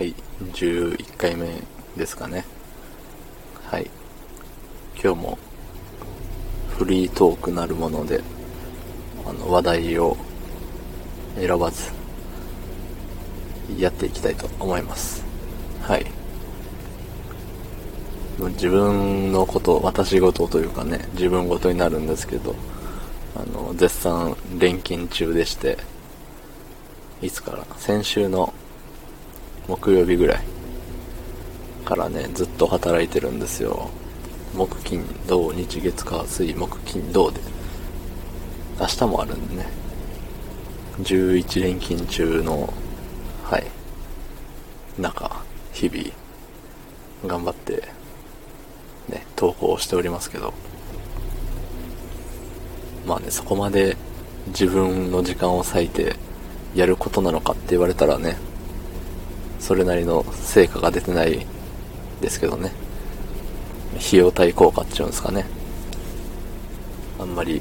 はい、11回目ですかね。はい。今日もフリートークなるもので、あの、話題を選ばず、やっていきたいと思います。はい。自分のこと、私事というかね、自分事になるんですけど、あの、絶賛錬金中でして、いつから先週の木曜日ぐらいからね、ずっと働いてるんですよ。木金土日月火水木金土で。明日もあるんでね。11連勤中の、はい。中、日々、頑張って、ね、投稿しておりますけど。まあね、そこまで自分の時間を割いてやることなのかって言われたらね、それなりの成果が出てないですけどね。費用対効果っていうんですかね。あんまり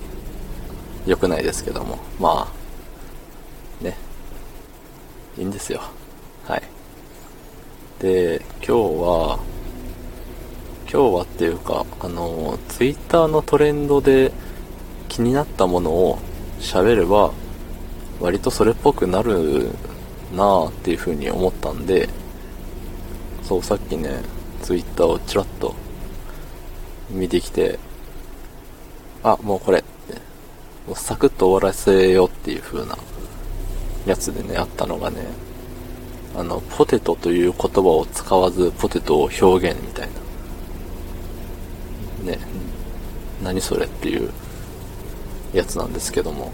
良くないですけども。まあ、ね。いいんですよ。はい。で、今日は、今日はっていうか、あの、ツイッターのトレンドで気になったものを喋れば、割とそれっぽくなるなあっていう風に思ったんで、そう、さっきね、ツイッターをちらっと見てきて、あ、もうこれって、もうサクッと終わらせようっていう風なやつでね、あったのがね、あの、ポテトという言葉を使わずポテトを表現みたいな。ね、何それっていうやつなんですけども。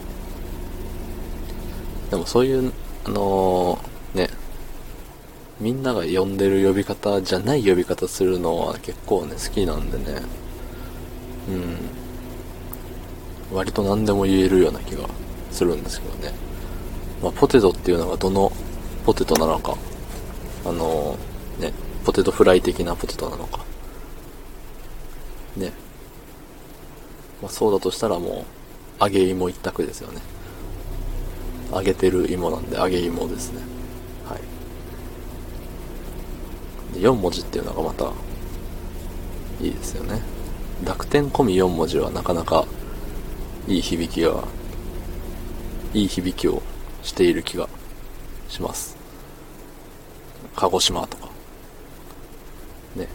でもそういうあのー、ね、みんなが呼んでる呼び方じゃない呼び方するのは結構ね、好きなんでね、うん、割と何でも言えるような気がするんですけどね。まあ、ポテトっていうのがどのポテトなのか、あのー、ね、ポテトフライ的なポテトなのか、ね。まあ、そうだとしたらもう、揚げ芋一択ですよね。揚げてる芋なんで揚げ芋ですね。はい。で4文字っていうのがまたいいですよね。濁点込み4文字はなかなかいい響きがいい響きをしている気がします。鹿児島とか。ね。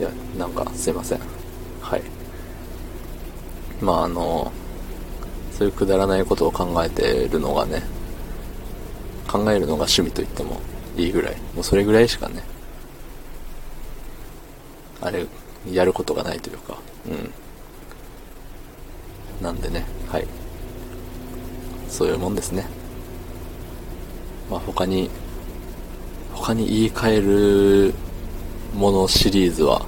いやなんかすいません。はい。まああのそういうくだらないことを考えてるのがね、考えるのが趣味と言ってもいいぐらい、もうそれぐらいしかね、あれ、やることがないというか、うん。なんでね、はい。そういうもんですね。まあ他に、他に言い換えるものシリーズは、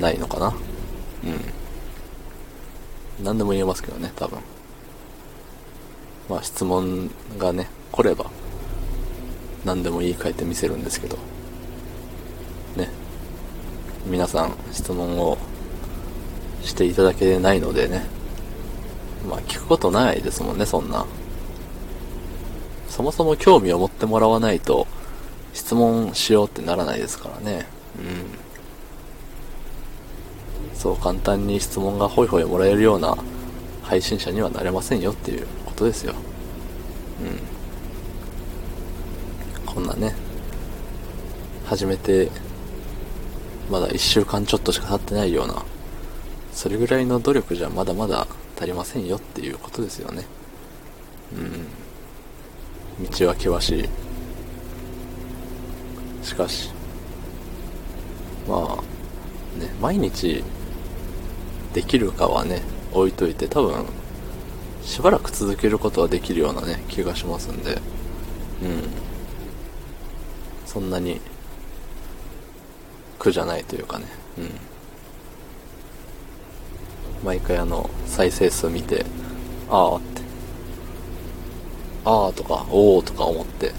ないのかなうん。何でも言えますけどね、多分。まあ質問がね、来れば、何でも言い換えてみせるんですけど、ね。皆さん質問をしていただけないのでね。まあ聞くことないですもんね、そんな。そもそも興味を持ってもらわないと、質問しようってならないですからね。うん。そう簡単に質問がホイホイもらえるような配信者にはなれませんよっていうことですよ。うん。こんなね、始めて、まだ1週間ちょっとしか経ってないような、それぐらいの努力じゃまだまだ足りませんよっていうことですよね。うん。道は険しい。しかし、まあ、ね、毎日できるかはね、置いといて、多分、しばらく続けることはできるようなね、気がしますんで、うん。そんなに、苦じゃないというかね、うん。毎回あの、再生数見て、あーって、あーとか、おーとか思って、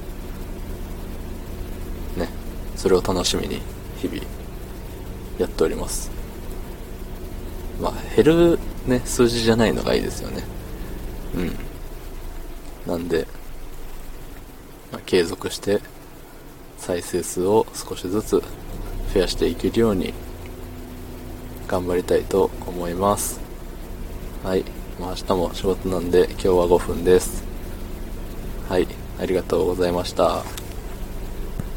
ね、それを楽しみに、日々、やっております。まあ、減るね、数字じゃないのがいいですよね。うん。なんで、まあ継続して再生数を少しずつ増やしていけるように頑張りたいと思います。はい、まあ、明日も仕事なんで今日は5分です。はい。ありがとうございました。